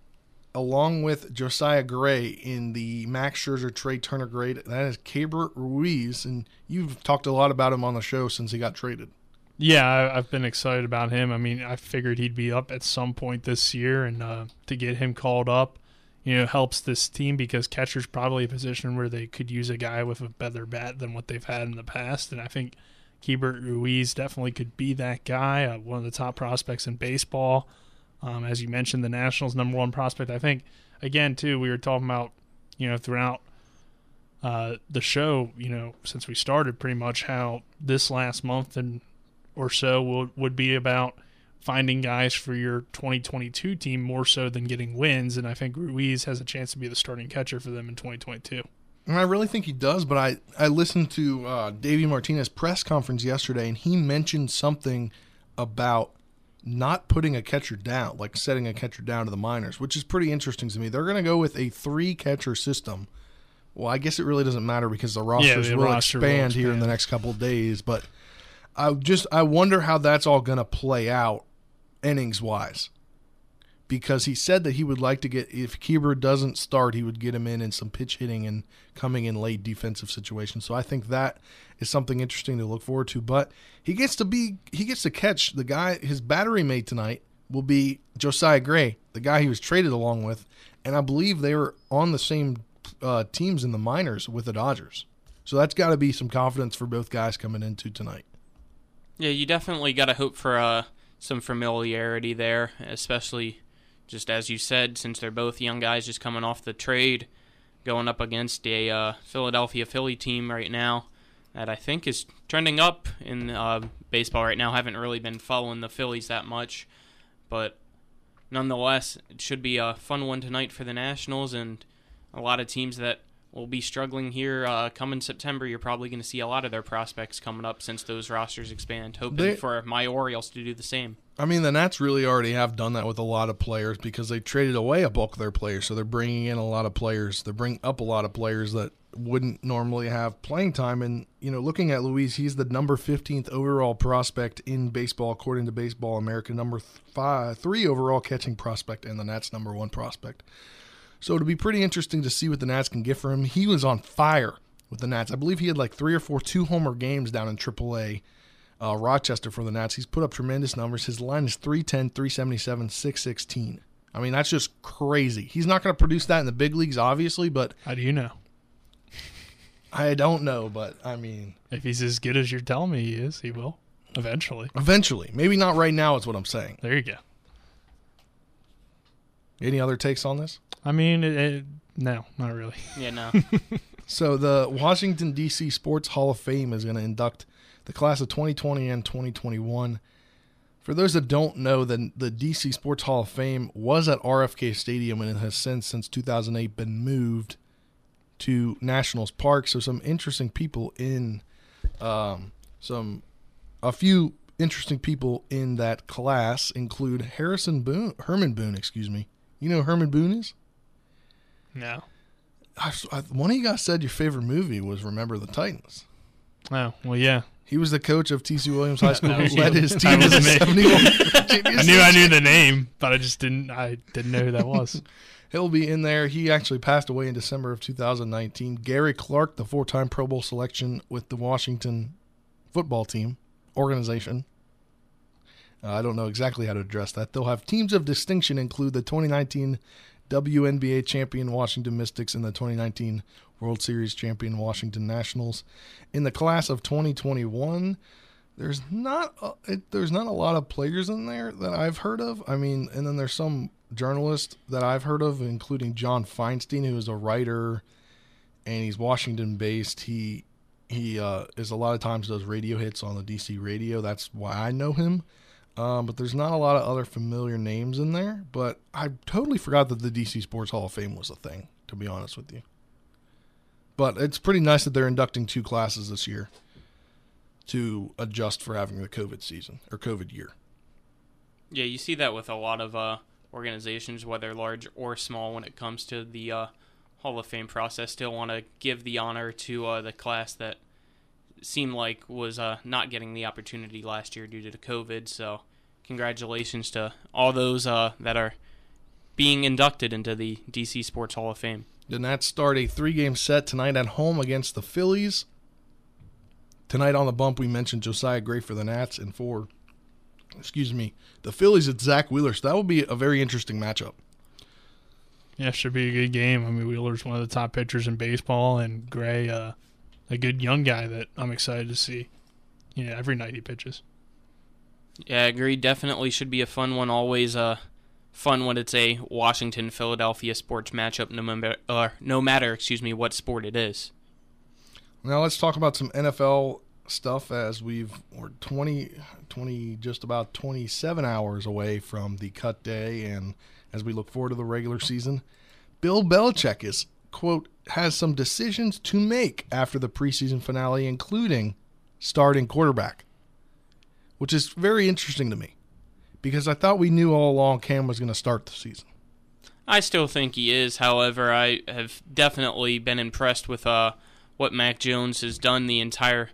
along with Josiah Gray in the Max Scherzer Trey Turner grade, that is Keibert Ruiz, and you've talked a lot about him on the show since he got traded. Yeah, I, I've been excited about him. I mean, I figured he'd be up at some point this year, and uh, to get him called up you know, helps this team because catcher's probably a position where they could use a guy with a better bat than what they've had in the past. And I think Keibert Ruiz definitely could be that guy, uh, one of the top prospects in baseball. Um, as you mentioned, the Nationals' number one prospect. I think, again, too, we were talking about, you know, throughout uh, the show, you know, since we started pretty much how this last month and or so would, would be about – finding guys for your 2022 team more so than getting wins. And I think Ruiz has a chance to be the starting catcher for them in 2022. And I really think he does, but I, I listened to uh, Davey Martinez press conference yesterday, and he mentioned something about not putting a catcher down, like setting a catcher down to the minors, which is pretty interesting to me. They're going to go with a three catcher system. Well, I guess it really doesn't matter because the rosters yeah, the will, roster expand will expand here in the next couple of days. But I just I wonder how that's all going to play out innings wise. Because he said that he would like to get if Keibert doesn't start, he would get him in in some pitch hitting and coming in late defensive situations. So I think that is something interesting to look forward to. But he gets to be he gets to catch the guy his battery mate tonight will be Josiah Gray, the guy he was traded along with, and I believe they were on the same uh, teams in the minors with the Dodgers. So that's got to be some confidence for both guys coming into tonight. Yeah, you definitely got to hope for uh, some familiarity there, especially just as you said, since they're both young guys just coming off the trade, going up against a uh, Philadelphia Philly team right now that I think is trending up in uh, baseball right now. Haven't really been following the Phillies that much, but nonetheless, it should be a fun one tonight for the Nationals and a lot of teams that will be struggling here uh, coming September. You're probably going to see a lot of their prospects coming up since those rosters expand. Hoping They- for my Orioles to do the same. I mean, the Nats really already have done that with a lot of players because they traded away a bulk of their players. So they're bringing in a lot of players. They're bringing up a lot of players that wouldn't normally have playing time. And, you know, looking at Luis, he's the number 15th overall prospect in baseball, according to Baseball America, number five, three overall catching prospect, and the Nats' number one prospect. So it'll be pretty interesting to see what the Nats can get for him. He was on fire with the Nats. I believe he had like three or four two homer games down in AAA uh, Rochester for the Nats. He's put up tremendous numbers. His line is 310, 377, 616. I mean, that's just crazy. He's not going to produce that in the big leagues, obviously, but. How do you know? I don't know, but I mean. If he's as good as you're telling me he is, he will eventually. Eventually. Maybe not right now, is what I'm saying. There you go. Any other takes on this? I mean, it, it, no, not really. Yeah, no. So the Washington D.C. Sports Hall of Fame is going to induct the class of 2020 and 2021. For those that don't know, the the DC Sports Hall of Fame was at RFK Stadium and it has since since 2008 been moved to Nationals Park. So some interesting people in um, some a few interesting people in that class include Harrison Boone, Herman Boone, excuse me. You know who Herman Boone is? No. I, I, one of you guys said your favorite movie was Remember the Titans. Oh well, yeah. He was the coach of TC Williams High School who led his team to the 71. I knew I knew the name, but I just didn't. I didn't know who that was. He'll be in there. He actually passed away in December of 2019. Gary Clark, the four-time Pro Bowl selection with the Washington football team organization. Uh, I don't know exactly how to address that. They'll have teams of distinction include the 2019 WNBA champion Washington Mystics and the 2019 World Series champion Washington Nationals. In the class of 2021, there's not a, it, there's not a lot of players in there that I've heard of. I mean, and then there's some journalists that I've heard of, including John Feinstein, who is a writer and he's Washington based. He he uh, is a lot of times does radio hits on the DC radio. That's why I know him. Um, but there's not a lot of other familiar names in there. But I totally forgot that the DC Sports Hall of Fame was a thing. To be honest with you. But it's pretty nice that they're inducting two classes this year to adjust for having the COVID season or COVID year. Yeah, you see that with a lot of uh, organizations, whether large or small, when it comes to the uh, Hall of Fame process. Still want to give the honor to uh, the class that seemed like was uh, not getting the opportunity last year due to the COVID. So, congratulations to all those uh, that are being inducted into the DC Sports Hall of Fame. The Nats start a three game set tonight at home against the Phillies. Tonight on the bump, we mentioned Josiah Gray for the Nats and for, excuse me, the Phillies at Zack Wheeler. So that will be a very interesting matchup. Yeah, should be a good game. I mean, Wheeler's one of the top pitchers in baseball, and Gray, uh, a good young guy that I'm excited to see. Yeah, every night he pitches. Yeah, I agree. Definitely should be a fun one. Always uh, fun when it's a Washington Philadelphia sports matchup, no matter, uh, no matter, excuse me, what sport it is. Now let's talk about some NFL stuff as we've we're 20, 20 just about 27 hours away from the cut day and as we look forward to the regular season. Bill Belichick is quote has some decisions to make after the preseason finale including starting quarterback. Which is very interesting to me because I thought we knew all along Cam was going to start the season. I still think he is. However, I have definitely been impressed with uh, what Mac Jones has done the entire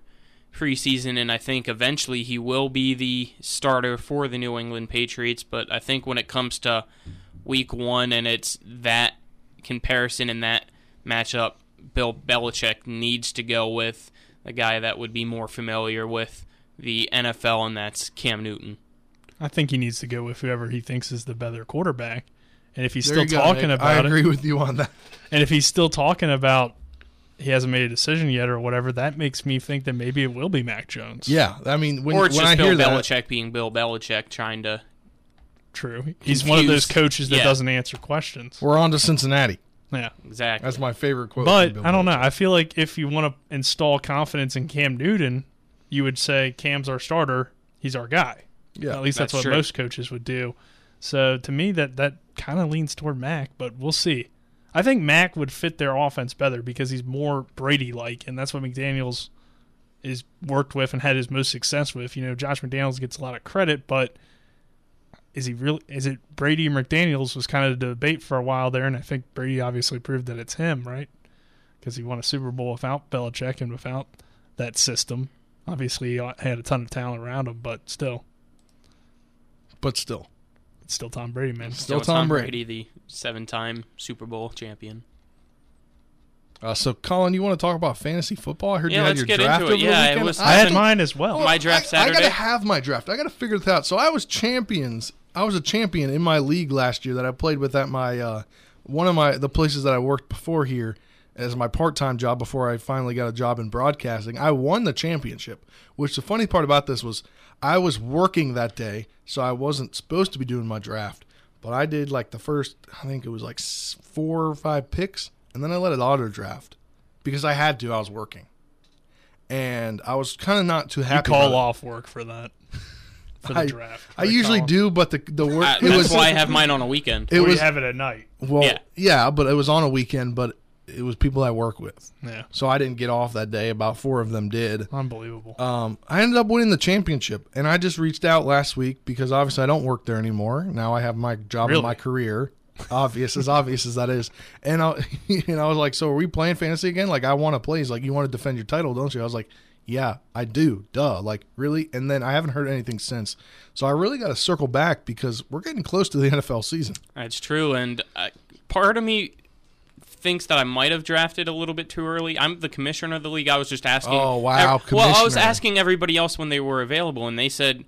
preseason, and I think eventually he will be the starter for the New England Patriots. But I think when it comes to week one and it's that comparison and that matchup, Bill Belichick needs to go with a guy that would be more familiar with the NFL, and that's Cam Newton. I think he needs to go with whoever he thinks is the better quarterback. And if he's There still you go, talking Nick. about I agree it, with you on that. And if he's still talking about he hasn't made a decision yet or whatever, that makes me think that maybe it will be Mac Jones. Yeah, I mean when, or it's when just I Bill hear that Belichick being Bill Belichick trying to. True. He's one of those coaches that yeah. doesn't answer questions. we're on to Cincinnati. Yeah. Exactly. That's my favorite quote. But from Bill I don't know. I feel like if you want to install confidence in Cam Newton, you would say Cam's our starter. He's our guy. Yeah, at least that's, that's what true. most coaches would do. So to me, that that kind of leans toward Mac, but we'll see. I think Mac would fit their offense better because he's more Brady like, and that's what McDaniels is worked with and had his most success with. You know, Josh McDaniels gets a lot of credit, but is he really? Is it Brady McDaniels was kind of the debate for a while there, and I think Brady obviously proved that it's him, right? Because he won a Super Bowl without Belichick and without that system. Obviously, he had a ton of talent around him, but still, but still, it's still Tom Brady, man. Still Tom Brady. the seven-time Super Bowl champion. Uh, so, Colin, you want to talk about fantasy football? I heard Yeah, you had your draft into it. over the Yeah, it weekend. was- I had mine as well. My draft I, I gotta have my draft. I gotta figure this out. So I was champions. I was a champion in my league last year that I played with at my uh, one of my the places that I worked before here as my part time job before I finally got a job in broadcasting. I won the championship. Which the funny part about this was I was working that day, so I wasn't supposed to be doing my draft. But I did like the first, I think it was like four or five picks, and then I let it auto draft. because I had to. I was working, and I was kind of not too You happy. call about it. off work for that. For the I, draft. I usually do, but the the work. Uh, it that's was why I have mine on a weekend. It Or was have it at night. Well, Yeah. yeah. but it was on a weekend, but it was people I work with. Yeah. So I didn't get off that day. About four of them did. Unbelievable. Um, I ended up winning the championship, and I just reached out last week because obviously I don't work there anymore. Now I have my job Really? and my career. Obvious as obvious as that is, and I, and I was like, "So are we playing fantasy again? Like I want to play." He's like, "You want to defend your title, don't you?" I was like, "Yeah, I do." Duh. Like really? And then I haven't heard anything since. So I really got to circle back because we're getting close to the NFL season. That's true, and uh, part of me thinks that I might have drafted a little bit too early. I'm the commissioner of the league. I was just asking. Oh, wow, ev- well, I was asking everybody else when they were available, and they said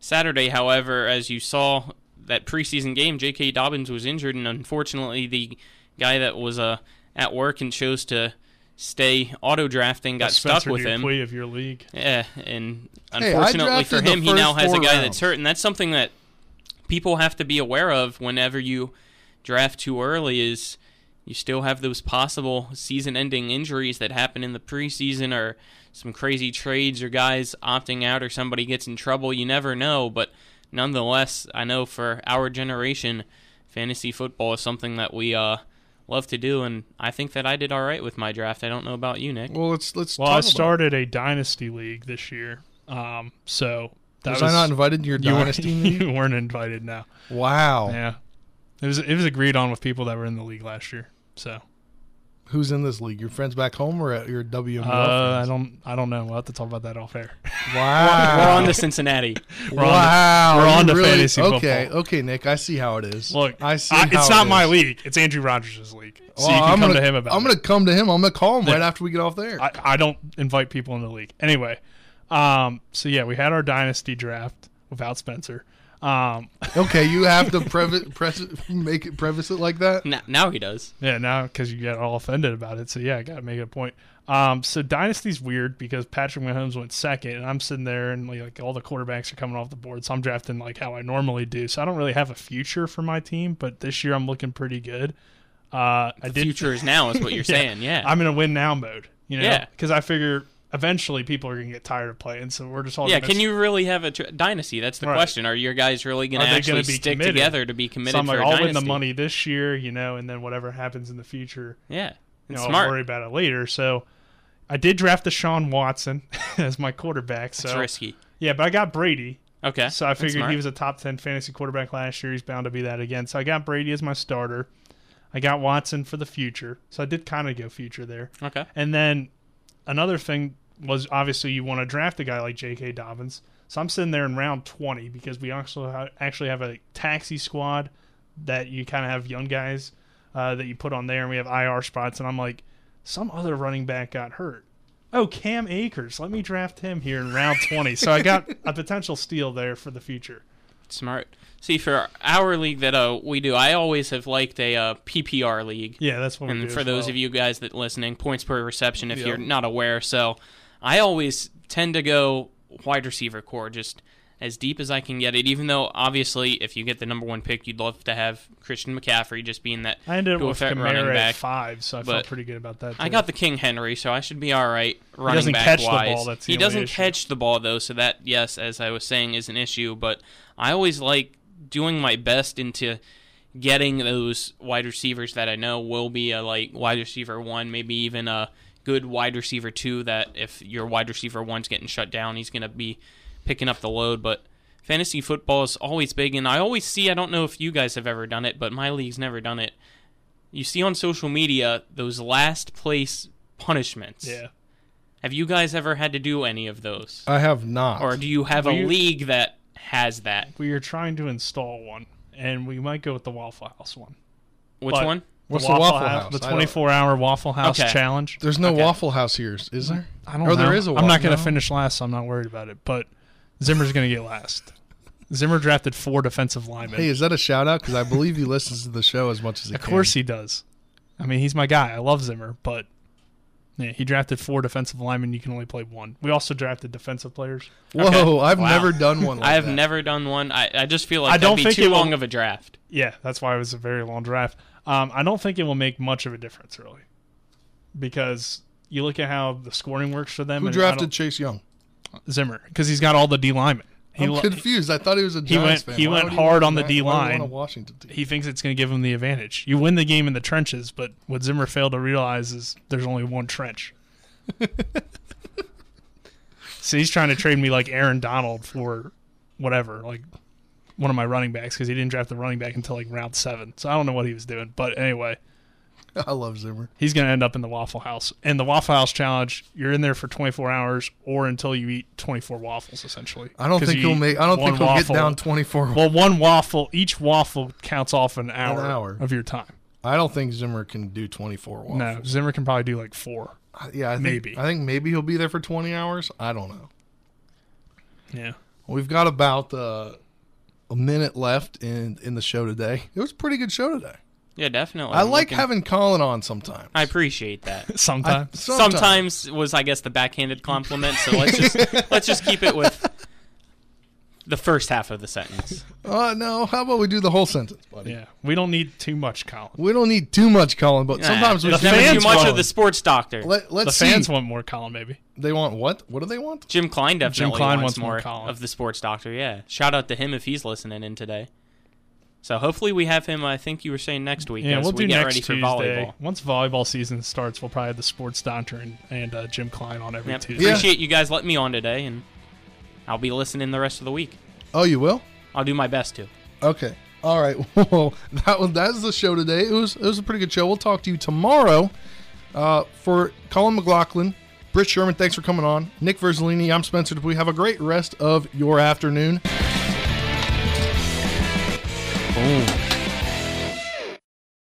Saturday. However, as you saw that preseason game, J.K. Dobbins was injured, and unfortunately, the guy that was uh, at work and chose to stay auto drafting got Spencer stuck with him. Dupuy of your league. Yeah, and Hey, unfortunately for him, he now has a guy rounds. that's hurt, and that's something that people have to be aware of whenever you draft too early. Is you still have those possible season-ending injuries that happen in the preseason, or some crazy trades, or guys opting out, or somebody gets in trouble. You never know, but nonetheless, I know for our generation, fantasy football is something that we uh love to do, and I think that I did all right with my draft. I don't know about you, Nick. Well, let's let's. Well, talk I about it. started a dynasty league this year. Um, so that Was I not invited to your you weren't- dynasty league? You weren't invited. Now. Wow. Yeah. It was it was agreed on with people that were in the league last year. So Who's in this league? Your friends back home or at your WML? uh, I don't I don't know. We'll have to talk about that off air. Wow. We're on to Cincinnati. We're on to- wow. we're on to really- fantasy Okay, football. okay, Okay, Nick. I see how it is. Look, I see. I- how it's it not my league. It's Andrew Rogers' league. So Well, you can I'm come gonna, to him about. I'm going to come to him. I'm going to call him Yeah. right after we get off there. I, I don't invite people in the league. Anyway, um, so yeah, we had our dynasty draft without Spencer. Um, okay, you have to preface, press, make it preface it like that. Now, now he does. yeah, now because you got all offended about it. So yeah, I got to make a point. Um, so dynasty's weird because Patrick Mahomes went second, and I'm sitting there and like all the quarterbacks are coming off the board, so I'm drafting like how I normally do. So I don't really have a future for my team, but this year I'm looking pretty good. Uh, I The did future is now, is what you're saying, yeah. I'm in a win now mode. You know, Yeah. because I figure eventually people are gonna get tired of playing, so we're just all Yeah, gonna can you really have a tr- dynasty? That's the Right. question. Are your guys really going to actually stick committed? together to be committed so I'm like, I'll dynasty? win the money this year, you know, and then whatever happens in the future, Yeah, you know, smart. I'll worry about it later. So I did draft Deshaun Watson as my quarterback. So That's risky. Yeah, but I got Brady. Okay, So I figured he was a top ten fantasy quarterback last year. He's bound to be that again. So I got Brady as my starter. I got Watson for the future. So I did kind of go future there. Okay. And then another thing was obviously you want to draft a guy like J.K. Dobbins. So I'm sitting there in round 20 because we also ha- actually have a taxi squad that you kind of have young guys uh, that you put on there, and we have IR spots. And I'm like, some other running back got hurt. Oh, Cam Akers. Let me draft him here in round 20. So I got a potential steal there for the future. Smart. See, for our league that uh, we do, I always have liked a uh, PPR league. Yeah, that's what we And for those well. of you guys that listening, points per reception. If you're not aware, so I always tend to go wide receiver core, just as deep as I can get it. Even though obviously, if you get the number one pick, you'd love to have Christian McCaffrey, just being that I ended up with Kamara back. at five, so I But felt pretty good about that. I got the King Henry, so I should be all right running doesn't back catch the wise. ball, that's the he doesn't issue. catch the ball though, so that yes, as I was saying, is an issue. But I always like doing my best into getting those wide receivers that I know will be a like wide receiver one, maybe even a good wide receiver too. That if your wide receiver one's getting shut down, he's going to be picking up the load. But fantasy football is always big, and I always see. I don't know if you guys have ever done it, but my league's never done it. You see on social media those last place punishments. Yeah. Have you guys ever had to do any of those? I have not. Or do you have We- a league that has that? We are trying to install one, and we might go with the Waffle House one. Which But one? What's the Waffle House? The I don't- 24 hour Waffle House Okay. challenge. There's no Okay. Waffle House here, is there? I don't or know. there is a I'm not going to no? finish last, so I'm not worried about it. But Zimmer's going to get last. Zimmer drafted four defensive linemen. Hey, is that a shout out? Because I believe he listens to the show as much as he of can. course he does. I mean, he's my guy. I love Zimmer, but yeah, he drafted four defensive linemen. You can only play one. We also drafted defensive players. Whoa, Okay. I've Wow. never done one like I have that. never done one. I, I just feel like I don't that'd be think too it will- long of a draft. Yeah, that's why it was a very long draft. Um, I don't think it will make much of a difference, really, because you look at how the scoring works for them. Who drafted Chase Young? Zimmer because he's got all the D linemen. He I'm confused. I thought he was a he Giants went fan. he Why went he hard on the D why would he want line. Washington? He thinks it's going to give him the advantage. You win the game in the trenches, but what Zimmer failed to realize is there's only one trench. so he's trying to trade me like Aaron Donald for whatever, like one of my running backs because he didn't draft the running back until like round seven. So I don't know what he was doing, but anyway. I love Zimmer. He's going to end up in the Waffle House. And the Waffle House challenge, you're in there for 24 hours or until you eat 24 waffles, essentially. I don't think he'll make- I don't think he'll get down 24 Well, one waffle, each waffle counts off an hour, hour. of your time. I don't think Zimmer can do 24 waffles. No, Zimmer can probably do like four. Yeah, I think, maybe. I think maybe he'll be there for 20 hours. I don't know. Yeah. We've got about uh, a minute left in in the show today. It was a pretty good show today. Yeah, definitely. I I'm like looking- having Colin on sometimes. I appreciate that. Sometimes. I- sometimes. Sometimes was I guess the backhanded compliment. So let's just let's just keep it with the first half of the sentence. Uh, no, how about we do the whole sentence, buddy? Yeah. We don't need too much, Colin. We don't need too much Colin, but sometimes we There's should- never too much of the sports doctor. Let, let's the fans want more Colin, maybe. They want what? What do they want? Jim Klein definitely Klein wants, wants more more Colin. of the sports doctor. Yeah, shout out to him if he's listening in today. So hopefully we have him. I think you were saying next week. Yeah, we'll we do get next ready Tuesday. for volleyball. Once volleyball season starts, we'll probably have the sports doctor and, and uh, Jim Klein on every Yep. Tuesday. Appreciate you guys letting me on today, and I'll be listening the rest of the week. Oh, you will? I'll do my best to. Okay. All right. Well, that was that's the show today. It was it was a pretty good show. We'll talk to you tomorrow. Uh, for Colin McLaughlin, Britt Sherman, thanks for coming on. Nick Verzolini, I'm Spencer Dupuy. Have a great rest of your afternoon. Boom.